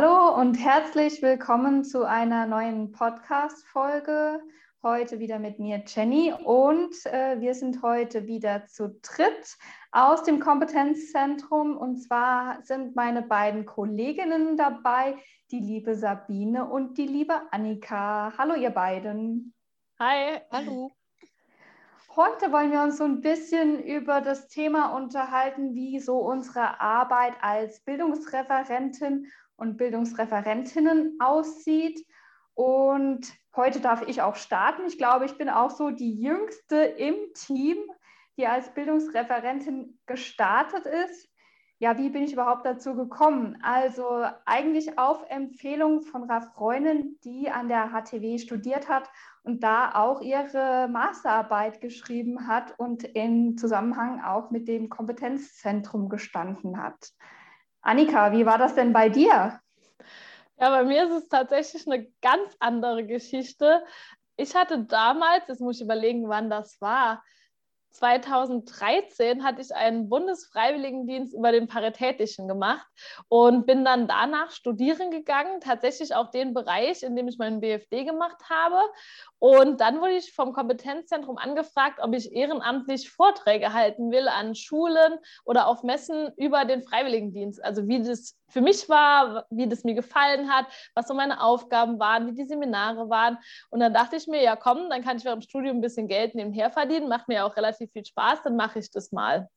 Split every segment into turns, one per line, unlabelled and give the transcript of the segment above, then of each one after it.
Hallo und herzlich willkommen zu einer neuen Podcast-Folge. Heute wieder mit mir, Jenny, und äh, wir sind heute wieder zu dritt aus dem Kompetenzzentrum. Und zwar sind meine beiden Kolleginnen dabei, die liebe Sabine und die liebe Annika. Hallo, ihr beiden.
Hi, hallo.
Heute wollen wir uns so ein bisschen über das Thema unterhalten, wie so unsere Arbeit als Bildungsreferentin und Bildungsreferentinnen aussieht. Und heute darf ich auch starten. Ich glaube, ich bin auch so die jüngste im Team, die als Bildungsreferentin gestartet ist. Ja, wie bin ich überhaupt dazu gekommen? Also eigentlich auf Empfehlung von einer Freundin, die an der HTW studiert hat und da auch ihre Masterarbeit geschrieben hat und in Zusammenhang auch mit dem Kompetenzzentrum gestanden hat. Annika, wie war das denn bei dir?
Ja, bei mir ist es tatsächlich eine ganz andere Geschichte. Ich hatte damals, jetzt muss ich überlegen, wann das war, 2013 hatte ich einen Bundesfreiwilligendienst über den Paritätischen gemacht und bin dann danach studieren gegangen, tatsächlich auch den Bereich, in dem ich meinen BFD gemacht habe. Und dann wurde ich vom Kompetenzzentrum angefragt, ob ich ehrenamtlich Vorträge halten will an Schulen oder auf Messen über den Freiwilligendienst. Also wie das für mich war, wie das mir gefallen hat, was so meine Aufgaben waren, wie die Seminare waren. Und dann dachte ich mir, ja komm, dann kann ich während dem Studium ein bisschen Geld nebenher verdienen, macht mir auch relativ viel Spaß, dann mache ich das mal.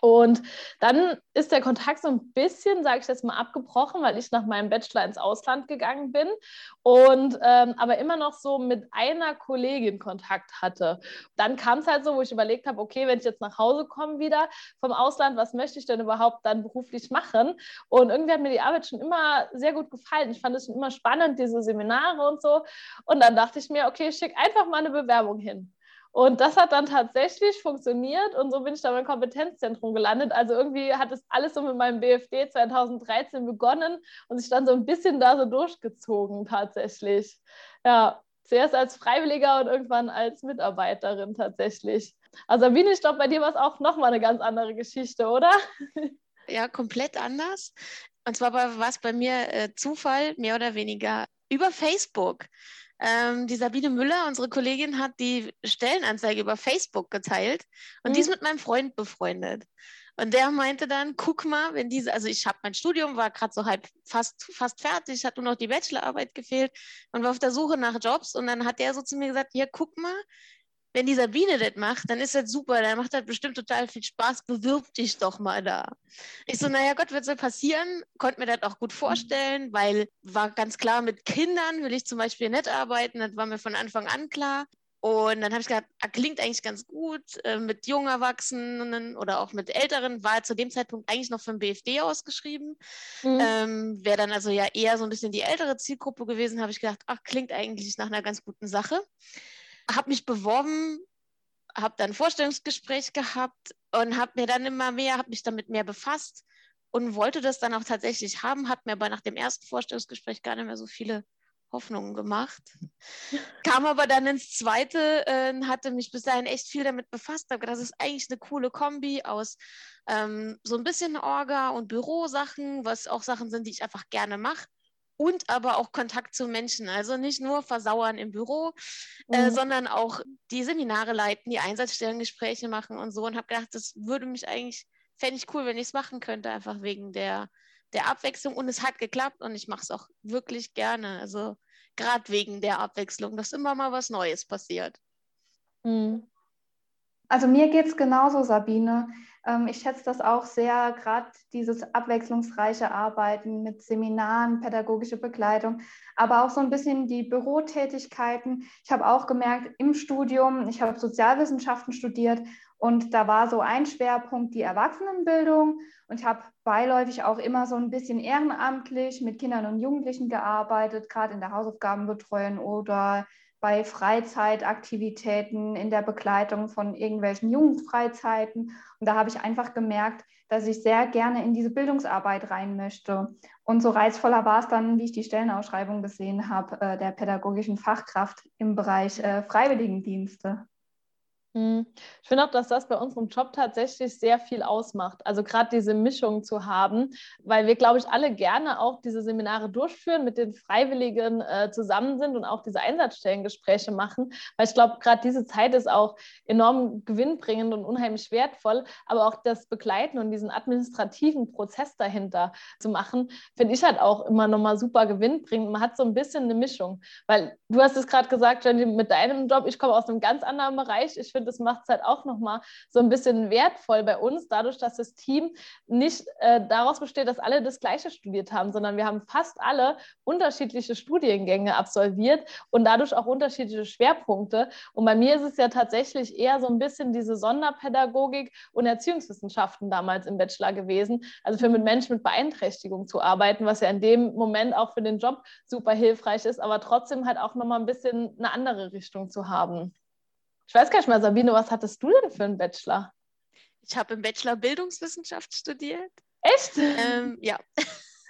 Und dann ist der Kontakt so ein bisschen, sage ich jetzt mal, abgebrochen, weil ich nach meinem Bachelor ins Ausland gegangen bin und ähm, aber immer noch so mit einer Kollegin Kontakt hatte. Dann kam es halt so, wo ich überlegt habe, okay, wenn ich jetzt nach Hause komme wieder vom Ausland, was möchte ich denn überhaupt dann beruflich machen? Und irgendwie hat mir die Arbeit schon immer sehr gut gefallen. Ich fand es schon immer spannend, diese Seminare und so. Und dann dachte ich mir, okay, ich schicke einfach mal eine Bewerbung hin. Und das hat dann tatsächlich funktioniert und so bin ich dann im Kompetenzzentrum gelandet. Also irgendwie hat es alles so mit meinem BFD 2013 begonnen und sich dann so ein bisschen da so durchgezogen tatsächlich. Ja, zuerst als Freiwilliger und irgendwann als Mitarbeiterin tatsächlich. Also Sabine, ich glaube, bei dir war es auch nochmal eine ganz andere Geschichte, oder?
Ja, komplett anders. Und zwar war es bei mir äh, Zufall, mehr oder weniger, über Facebook. Ähm, die Sabine Müller, unsere Kollegin, hat die Stellenanzeige über Facebook geteilt und mhm. die ist mhm. mit meinem Freund befreundet. Und der meinte dann, guck mal, wenn diese, also ich habe mein Studium, war gerade so halb fast, fast fertig, hat nur noch die Bachelorarbeit gefehlt und war auf der Suche nach Jobs. Und dann hat der so zu mir gesagt, ja, guck mal, wenn die Sabine das macht, dann ist das super, dann macht das bestimmt total viel Spaß, bewirb dich doch mal da. Ich so, naja, Gott, wird so passieren, konnte mir das auch gut vorstellen, weil war ganz klar, mit Kindern will ich zum Beispiel nicht arbeiten, das war mir von Anfang an klar. Und dann habe ich gedacht, ah, klingt eigentlich ganz gut, äh, mit jungen Erwachsenen oder auch mit Älteren, war zu dem Zeitpunkt eigentlich noch für den BFD ausgeschrieben. Mhm. Ähm, Wäre dann also ja eher so ein bisschen die ältere Zielgruppe gewesen, habe ich gedacht, ach, klingt eigentlich nach einer ganz guten Sache habe mich beworben, habe dann ein Vorstellungsgespräch gehabt und habe mir dann immer mehr, habe mich damit mehr befasst und wollte das dann auch tatsächlich haben, hat mir aber nach dem ersten Vorstellungsgespräch gar nicht mehr so viele Hoffnungen gemacht. Kam aber dann ins zweite, äh, hatte mich bis dahin echt viel damit befasst, habe gedacht, das ist eigentlich eine coole Kombi aus ähm, so ein bisschen Orga und Bürosachen, was auch Sachen sind, die ich einfach gerne mache und aber auch Kontakt zu Menschen. Also nicht nur versauern im Büro, äh, mhm. äh, sondern auch die Seminare leiten, die Einsatzstellengespräche machen und so. Und habe gedacht, das würde mich eigentlich, fände ich cool, wenn ich es machen könnte, einfach wegen der, der Abwechslung. Und es hat geklappt und ich mache es auch wirklich gerne. Also gerade wegen der Abwechslung, dass immer mal was Neues passiert.
Mhm. Also mir geht es genauso, Sabine. Ähm, ich schätze das auch sehr, gerade dieses abwechslungsreiche Arbeiten mit Seminaren, pädagogische Begleitung, aber auch so ein bisschen die Bürotätigkeiten. Ich habe auch gemerkt im Studium, ich habe Sozialwissenschaften studiert und da war so ein Schwerpunkt die Erwachsenenbildung und ich habe beiläufig auch immer so ein bisschen ehrenamtlich mit Kindern und Jugendlichen gearbeitet, gerade in der Hausaufgabenbetreuung oder bei Freizeitaktivitäten, in der Begleitung von irgendwelchen Jugendfreizeiten. Und da habe ich einfach gemerkt, dass ich sehr gerne in diese Bildungsarbeit rein möchte. Und so reizvoller war es dann, wie ich die Stellenausschreibung gesehen habe, äh, der pädagogischen Fachkraft im Bereich äh, Freiwilligendienste.
Hm. Ich finde auch, dass das bei unserem Job tatsächlich sehr viel ausmacht. Also gerade diese Mischung zu haben, weil wir, glaube ich, alle gerne auch diese Seminare durchführen, mit den Freiwilligen äh, zusammen sind und auch diese Einsatzstellengespräche machen. Weil ich glaube, gerade diese Zeit ist auch enorm gewinnbringend und unheimlich wertvoll. Aber auch das Begleiten und diesen administrativen Prozess dahinter zu machen, finde ich halt auch immer nochmal super gewinnbringend. Man hat so ein bisschen eine Mischung. Weil du hast es gerade gesagt, Jenny, mit deinem Job, ich komme aus einem ganz anderen Bereich. Ich finde, das macht es halt auch nochmal so ein bisschen wertvoll bei uns, dadurch, dass das Team nicht äh, daraus besteht, dass alle das Gleiche studiert haben, sondern wir haben fast alle unterschiedliche Studiengänge absolviert und dadurch auch unterschiedliche Schwerpunkte. Und bei mir ist es ja tatsächlich eher so ein bisschen diese Sonderpädagogik und Erziehungswissenschaften damals im Bachelor gewesen, also für mit Menschen mit Beeinträchtigung zu arbeiten, was ja in dem Moment auch für den Job super hilfreich ist, aber trotzdem halt auch nochmal ein bisschen eine andere Richtung zu haben. Ich weiß gar nicht mehr, Sabine, was hattest du denn für einen Bachelor?
Ich habe im Bachelor Bildungswissenschaft studiert.
Echt?
Ähm, ja.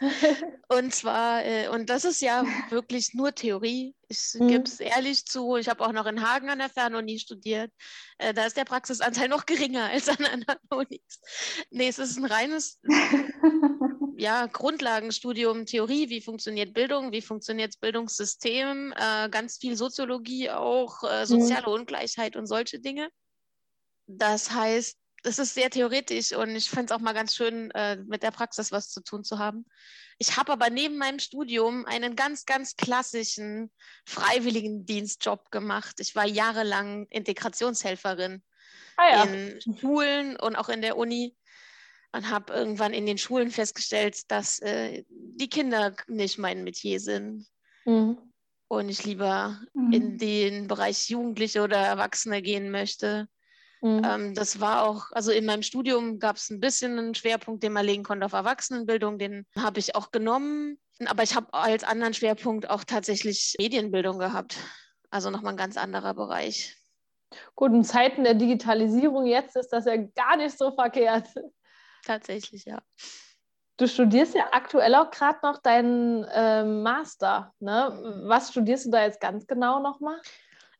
und zwar, äh, und das ist ja wirklich nur Theorie. Ich mhm. gebe es ehrlich zu, ich habe auch noch in Hagen an der Fernuni studiert. Äh, da ist der Praxisanteil noch geringer als an anderen Unis. Nee, es ist ein reines ja, Grundlagenstudium, Theorie, wie funktioniert Bildung, wie funktioniert das Bildungssystem, äh, ganz viel Soziologie auch, äh, soziale mhm. Ungleichheit und solche Dinge. Das heißt, es ist sehr theoretisch und ich fände es auch mal ganz schön, äh, mit der Praxis was zu tun zu haben. Ich habe aber neben meinem Studium einen ganz, ganz klassischen Freiwilligendienstjob gemacht. Ich war jahrelang Integrationshelferin ah, ja. in Schulen und auch in der Uni und habe irgendwann in den Schulen festgestellt, dass äh, die Kinder nicht mein Metier sind. Mhm. Und ich lieber mhm. in den Bereich Jugendliche oder Erwachsene gehen möchte. Mhm. Ähm, das war auch, also in meinem Studium gab es ein bisschen einen Schwerpunkt, den man legen konnte auf Erwachsenenbildung. Den habe ich auch genommen. Aber ich habe als anderen Schwerpunkt auch tatsächlich Medienbildung gehabt. Also nochmal ein ganz anderer Bereich.
Gut, in Zeiten der Digitalisierung jetzt ist das ja gar nicht so verkehrt.
Tatsächlich, ja.
Du studierst ja aktuell auch gerade noch deinen äh, Master. Ne? Was studierst du da jetzt ganz genau nochmal?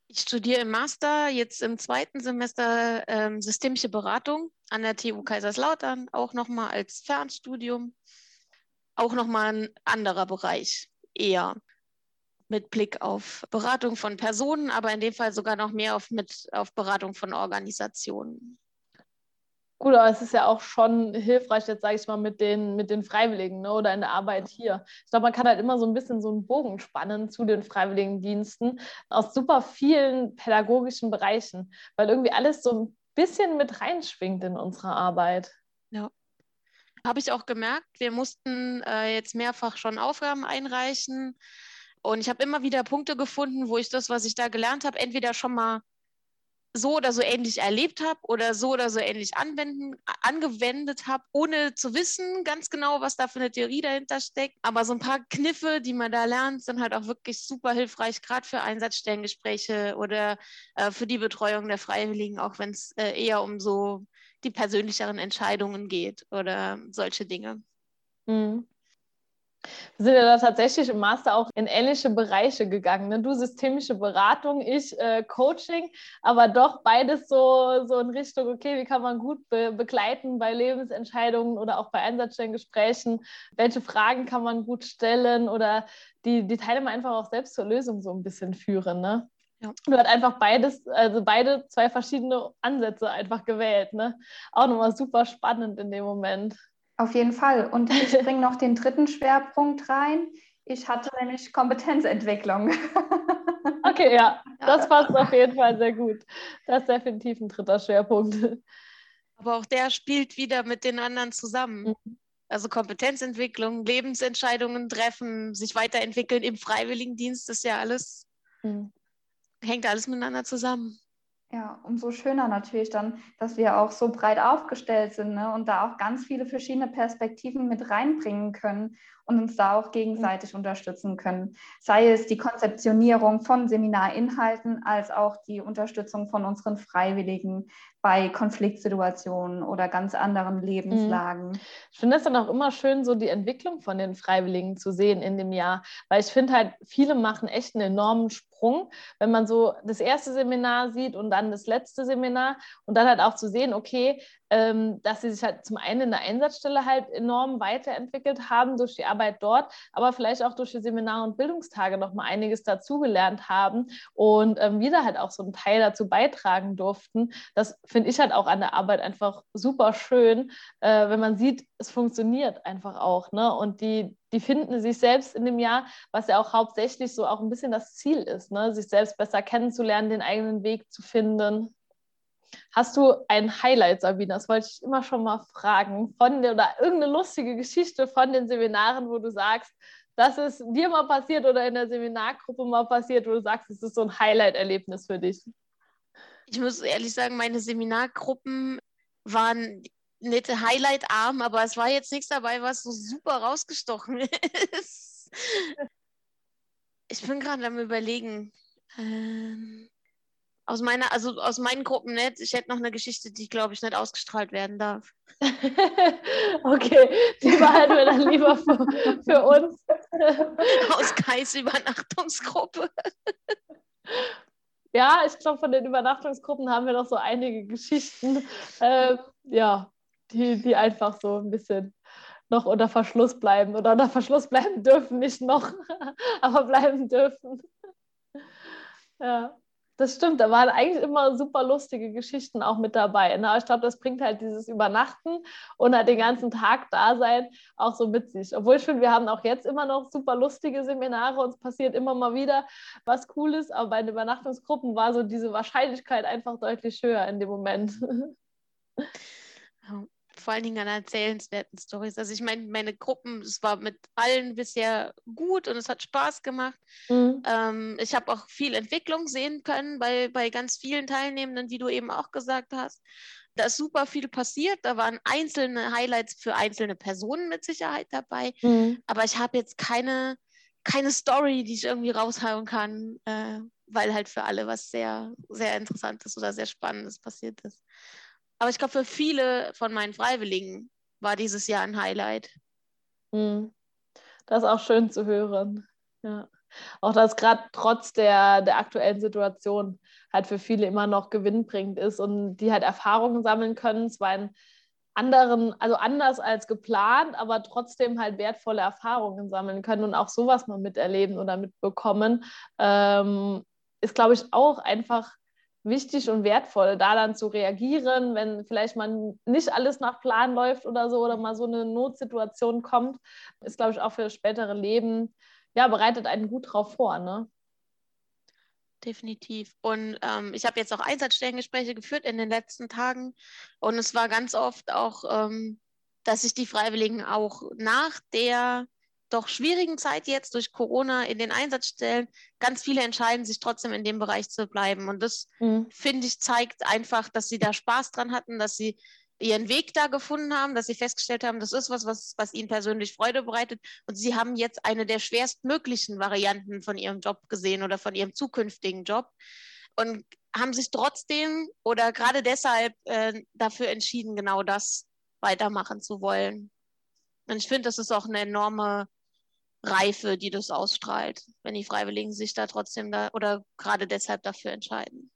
Ich studiere im Master jetzt im zweiten Semester ähm, systemische Beratung an der TU Kaiserslautern, auch nochmal als Fernstudium. Auch nochmal ein anderer Bereich, eher mit Blick auf Beratung von Personen, aber in dem Fall sogar noch mehr auf, mit, auf Beratung von Organisationen.
Gut, aber es ist ja auch schon hilfreich, jetzt sage ich mal, mit den, mit den Freiwilligen ne, oder in der Arbeit hier. Ich glaube, man kann halt immer so ein bisschen so einen Bogen spannen zu den Freiwilligendiensten aus super vielen pädagogischen Bereichen, weil irgendwie alles so ein bisschen mit reinschwingt in unsere Arbeit.
Ja. Habe ich auch gemerkt, wir mussten äh, jetzt mehrfach schon Aufgaben einreichen. Und ich habe immer wieder Punkte gefunden, wo ich das, was ich da gelernt habe, entweder schon mal so oder so ähnlich erlebt habe oder so oder so ähnlich anwenden, angewendet habe, ohne zu wissen ganz genau, was da für eine Theorie dahinter steckt. Aber so ein paar Kniffe, die man da lernt, sind halt auch wirklich super hilfreich, gerade für Einsatzstellengespräche oder äh, für die Betreuung der Freiwilligen, auch wenn es äh, eher um so die persönlicheren Entscheidungen geht oder solche Dinge. Mhm.
Wir sind ja da tatsächlich im Master auch in ähnliche Bereiche gegangen. Ne? Du systemische Beratung, ich äh, Coaching, aber doch beides so, so in Richtung, okay, wie kann man gut be begleiten bei Lebensentscheidungen oder auch bei Einsatzstellengesprächen? Welche Fragen kann man gut stellen oder die, die Teilnehmer einfach auch selbst zur Lösung so ein bisschen führen? Ne? Ja. Du hast einfach beides, also beide zwei verschiedene Ansätze einfach gewählt. Ne? Auch nochmal super spannend in dem Moment.
Auf jeden Fall. Und ich bringe noch den dritten Schwerpunkt rein. Ich hatte nämlich Kompetenzentwicklung.
Okay, ja, das passt auf jeden Fall sehr gut. Das ist definitiv ein dritter Schwerpunkt.
Aber auch der spielt wieder mit den anderen zusammen. Mhm. Also Kompetenzentwicklung, Lebensentscheidungen treffen, sich weiterentwickeln im Freiwilligendienst, das ist ja alles, mhm. hängt alles miteinander zusammen.
Ja, umso schöner natürlich dann, dass wir auch so breit aufgestellt sind ne? und da auch ganz viele verschiedene Perspektiven mit reinbringen können und uns da auch gegenseitig mhm. unterstützen können. Sei es die Konzeptionierung von Seminarinhalten als auch die Unterstützung von unseren Freiwilligen bei Konfliktsituationen oder ganz anderen mhm. Lebenslagen.
Ich finde es dann auch immer schön, so die Entwicklung von den Freiwilligen zu sehen in dem Jahr, weil ich finde halt, viele machen echt einen enormen Sprung, wenn man so das erste Seminar sieht und dann das letzte Seminar und dann halt auch zu sehen, okay, dass sie sich halt zum einen in der Einsatzstelle halt enorm weiterentwickelt haben durch die Arbeit dort, aber vielleicht auch durch die Seminare und Bildungstage noch mal einiges dazugelernt haben und ähm, wieder halt auch so einen Teil dazu beitragen durften. Das finde ich halt auch an der Arbeit einfach super schön, äh, wenn man sieht, es funktioniert einfach auch. Ne? Und die, die finden sich selbst in dem Jahr, was ja auch hauptsächlich so auch ein bisschen das Ziel ist, ne? sich selbst besser kennenzulernen, den eigenen Weg zu finden. Hast du ein Highlight, Sabine? Das wollte ich immer schon mal fragen. Von der, oder irgendeine lustige Geschichte von den Seminaren, wo du sagst, das ist dir mal passiert oder in der Seminargruppe mal passiert, wo du sagst, es ist so ein Highlight-Erlebnis für dich?
Ich muss ehrlich sagen, meine Seminargruppen waren nicht highlightarm, aber es war jetzt nichts dabei, was so super rausgestochen ist. Ich bin gerade am Überlegen. Ähm, aus meiner, also aus meinen Gruppen nicht. Ich hätte noch eine Geschichte, die, glaube ich, nicht ausgestrahlt werden darf.
okay, die behalten wir dann lieber für, für uns.
Aus Kais Übernachtungsgruppe.
ja, ich glaube, von den Übernachtungsgruppen haben wir noch so einige Geschichten, ähm, ja, die, die einfach so ein bisschen noch unter Verschluss bleiben oder unter Verschluss bleiben dürfen, nicht noch, aber bleiben dürfen. Ja. Das stimmt, da waren eigentlich immer super lustige Geschichten auch mit dabei. Ne? Ich glaube, das bringt halt dieses Übernachten und halt den ganzen Tag da sein auch so mit sich. Obwohl ich finde, wir haben auch jetzt immer noch super lustige Seminare, uns passiert immer mal wieder was Cooles, aber bei den Übernachtungsgruppen war so diese Wahrscheinlichkeit einfach deutlich höher in dem Moment.
vor allen Dingen an erzählenswerten Stories. Also ich meine, meine Gruppen, es war mit allen bisher gut und es hat Spaß gemacht. Mhm. Ähm, ich habe auch viel Entwicklung sehen können bei, bei ganz vielen Teilnehmenden, wie du eben auch gesagt hast. Da ist super viel passiert. Da waren einzelne Highlights für einzelne Personen mit Sicherheit dabei. Mhm. Aber ich habe jetzt keine, keine Story, die ich irgendwie raushauen kann, äh, weil halt für alle was sehr, sehr Interessantes oder sehr Spannendes passiert ist. Aber ich glaube, für viele von meinen Freiwilligen war dieses Jahr ein Highlight.
Mhm. Das ist auch schön zu hören. Ja. Auch dass gerade trotz der, der aktuellen Situation halt für viele immer noch gewinnbringend ist und die halt Erfahrungen sammeln können, zwar in anderen, also anders als geplant, aber trotzdem halt wertvolle Erfahrungen sammeln können und auch sowas mal miterleben oder mitbekommen, ähm, ist, glaube ich, auch einfach wichtig und wertvoll, da dann zu reagieren, wenn vielleicht mal nicht alles nach Plan läuft oder so oder mal so eine Notsituation kommt, ist, glaube ich, auch für das spätere Leben, ja, bereitet einen gut drauf vor, ne?
Definitiv. Und ähm, ich habe jetzt auch Einsatzstellengespräche geführt in den letzten Tagen und es war ganz oft auch, ähm, dass sich die Freiwilligen auch nach der doch schwierigen Zeit jetzt durch Corona in den Einsatzstellen, ganz viele entscheiden sich trotzdem in dem Bereich zu bleiben. Und das, mhm. finde ich, zeigt einfach, dass sie da Spaß dran hatten, dass sie ihren Weg da gefunden haben, dass sie festgestellt haben, das ist was, was, was ihnen persönlich Freude bereitet. Und sie haben jetzt eine der schwerstmöglichen Varianten von ihrem Job gesehen oder von ihrem zukünftigen Job und haben sich trotzdem oder gerade deshalb äh, dafür entschieden, genau das weitermachen zu wollen. Und ich finde, das ist auch eine enorme Reife, die das ausstrahlt, wenn die Freiwilligen sich da trotzdem da oder gerade deshalb dafür entscheiden.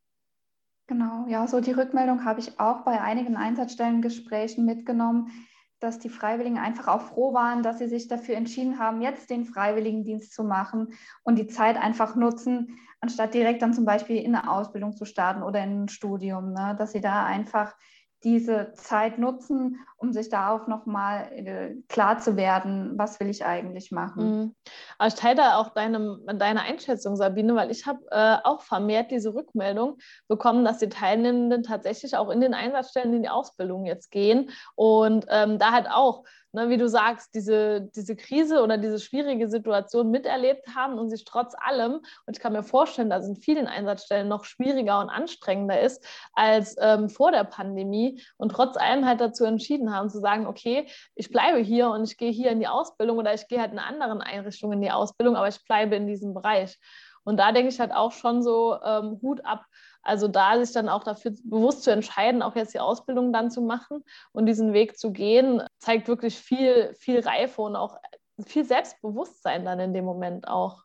Genau, ja, so die Rückmeldung habe ich auch bei einigen Einsatzstellengesprächen mitgenommen, dass die Freiwilligen einfach auch froh waren, dass sie sich dafür entschieden haben, jetzt den Freiwilligendienst zu machen und die Zeit einfach nutzen, anstatt direkt dann zum Beispiel in eine Ausbildung zu starten oder in ein Studium, ne? dass sie da einfach diese Zeit nutzen, um sich da auch nochmal äh, klar zu werden, was will ich eigentlich machen.
Mhm. Aber ich teile da auch deine, deine Einschätzung, Sabine, weil ich habe äh, auch vermehrt diese Rückmeldung bekommen, dass die Teilnehmenden tatsächlich auch in den Einsatzstellen in die Ausbildung jetzt gehen und ähm, da halt auch ne, wie du sagst, diese, diese Krise oder diese schwierige Situation miterlebt haben und sich trotz allem, und ich kann mir vorstellen, dass es in vielen Einsatzstellen noch schwieriger und anstrengender ist als ähm, vor der Pandemie und trotz allem halt dazu entschieden haben zu sagen, okay, ich bleibe hier und ich gehe hier in die Ausbildung oder ich gehe halt in anderen Einrichtungen in die Ausbildung, aber ich bleibe in diesem Bereich. Und da denke ich halt auch schon so ähm, Hut ab Also da sich dann auch dafür bewusst zu entscheiden, auch jetzt die Ausbildung dann zu machen und diesen Weg zu gehen, zeigt wirklich viel, viel Reife und auch viel Selbstbewusstsein dann in dem Moment auch.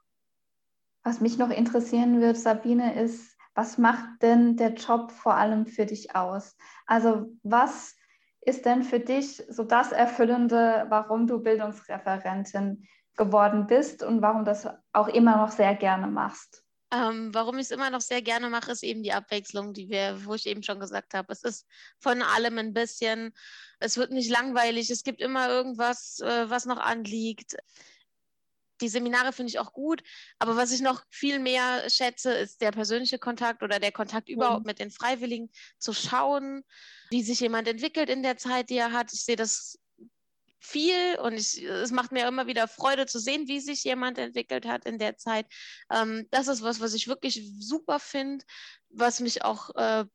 Was mich noch interessieren wird, Sabine, ist, was macht denn der Job vor allem für dich aus? Also was ist denn für dich so das Erfüllende, warum du Bildungsreferentin geworden bist und warum das auch immer noch sehr gerne machst?
Ähm, warum ich es immer noch sehr gerne mache, ist eben die Abwechslung, die wir, wo ich eben schon gesagt habe. Es ist von allem ein bisschen. Es wird nicht langweilig. Es gibt immer irgendwas, äh, was noch anliegt. Die Seminare finde ich auch gut, aber was ich noch viel mehr schätze, ist der persönliche Kontakt oder der Kontakt überhaupt mhm. mit den Freiwilligen, zu schauen, wie sich jemand entwickelt in der Zeit, die er hat. Ich sehe das viel und ich, es macht mir immer wieder Freude zu sehen, wie sich jemand entwickelt hat in der Zeit. Ähm, das ist was, was ich wirklich super finde, was mich auch äh,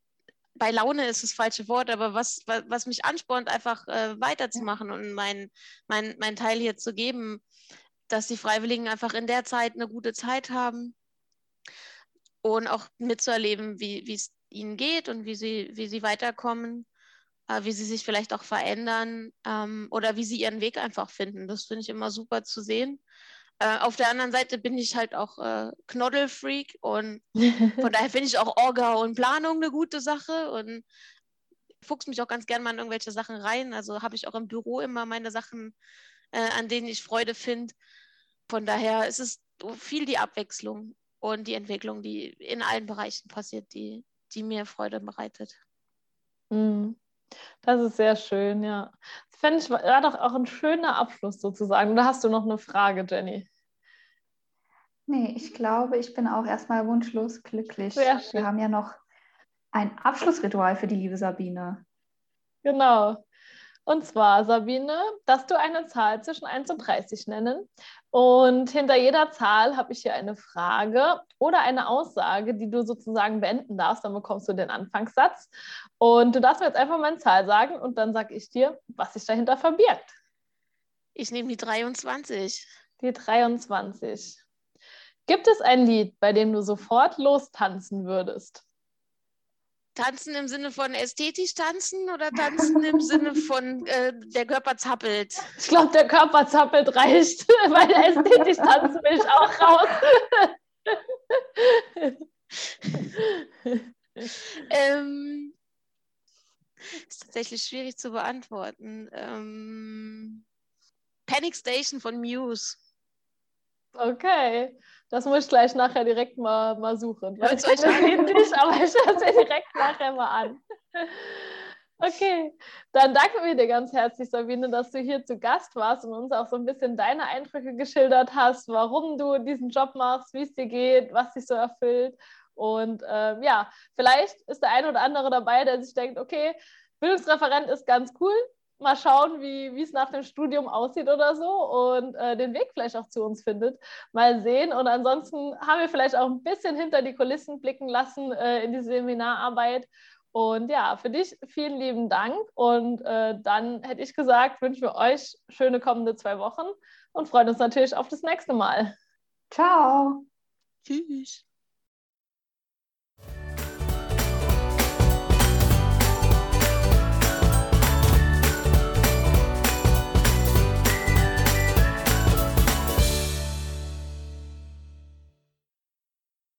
bei Laune ist das falsche Wort, aber was, was, was mich anspornt, einfach äh, weiterzumachen und meinen mein, mein Teil hier zu geben, dass die Freiwilligen einfach in der Zeit eine gute Zeit haben und auch mitzuerleben, wie es ihnen geht und wie sie, wie sie weiterkommen wie sie sich vielleicht auch verändern ähm, oder wie sie ihren Weg einfach finden. Das finde ich immer super zu sehen. Äh, auf der anderen Seite bin ich halt auch äh, Knoddelfreak und von daher finde ich auch Orga und Planung eine gute Sache und fuchs mich auch ganz gerne mal in irgendwelche Sachen rein. Also habe ich auch im Büro immer meine Sachen, äh, an denen ich Freude finde. Von daher ist es viel die Abwechslung und die Entwicklung, die in allen Bereichen passiert, die, die mir Freude bereitet.
Mhm. Das ist sehr schön, ja. Das fände ich war doch auch ein schöner Abschluss sozusagen. Oder hast du noch eine Frage, Jenny?
Nee, ich glaube, ich bin auch erstmal wunschlos glücklich. Sehr schön. Wir haben ja noch ein Abschlussritual für die liebe Sabine.
Genau. Und zwar, Sabine, dass du eine Zahl zwischen 1 und 30 nennen. Und hinter jeder Zahl habe ich hier eine Frage oder eine Aussage, die du sozusagen beenden darfst. Dann bekommst du den Anfangssatz. Und du darfst mir jetzt einfach mal eine Zahl sagen und dann sage ich dir, was sich dahinter verbirgt.
Ich nehme die 23.
Die 23. Gibt es ein Lied, bei dem du sofort lostanzen würdest?
Tanzen im Sinne von ästhetisch tanzen oder tanzen im Sinne von äh, der Körper zappelt?
Ich glaube, der Körper zappelt reicht, weil ästhetisch tanzen will ich auch raus.
ähm, ist tatsächlich schwierig zu beantworten. Ähm, Panic Station von Muse.
Okay. Das muss ich gleich nachher direkt mal, mal suchen. Weil ich das nicht, aber ich schaue es mir direkt nachher mal an. Okay, dann danken wir dir ganz herzlich, Sabine, dass du hier zu Gast warst und uns auch so ein bisschen deine Eindrücke geschildert hast, warum du diesen Job machst, wie es dir geht, was dich so erfüllt. Und ähm, ja, vielleicht ist der eine oder andere dabei, der sich denkt, okay, Bildungsreferent ist ganz cool, mal schauen, wie es nach dem Studium aussieht oder so und äh, den Weg vielleicht auch zu uns findet. Mal sehen. Und ansonsten haben wir vielleicht auch ein bisschen hinter die Kulissen blicken lassen äh, in die Seminararbeit. Und ja, für dich vielen lieben Dank. Und äh, dann hätte ich gesagt, wünschen wir euch schöne kommende zwei Wochen und freuen uns natürlich auf das nächste Mal.
Ciao.
Tschüss.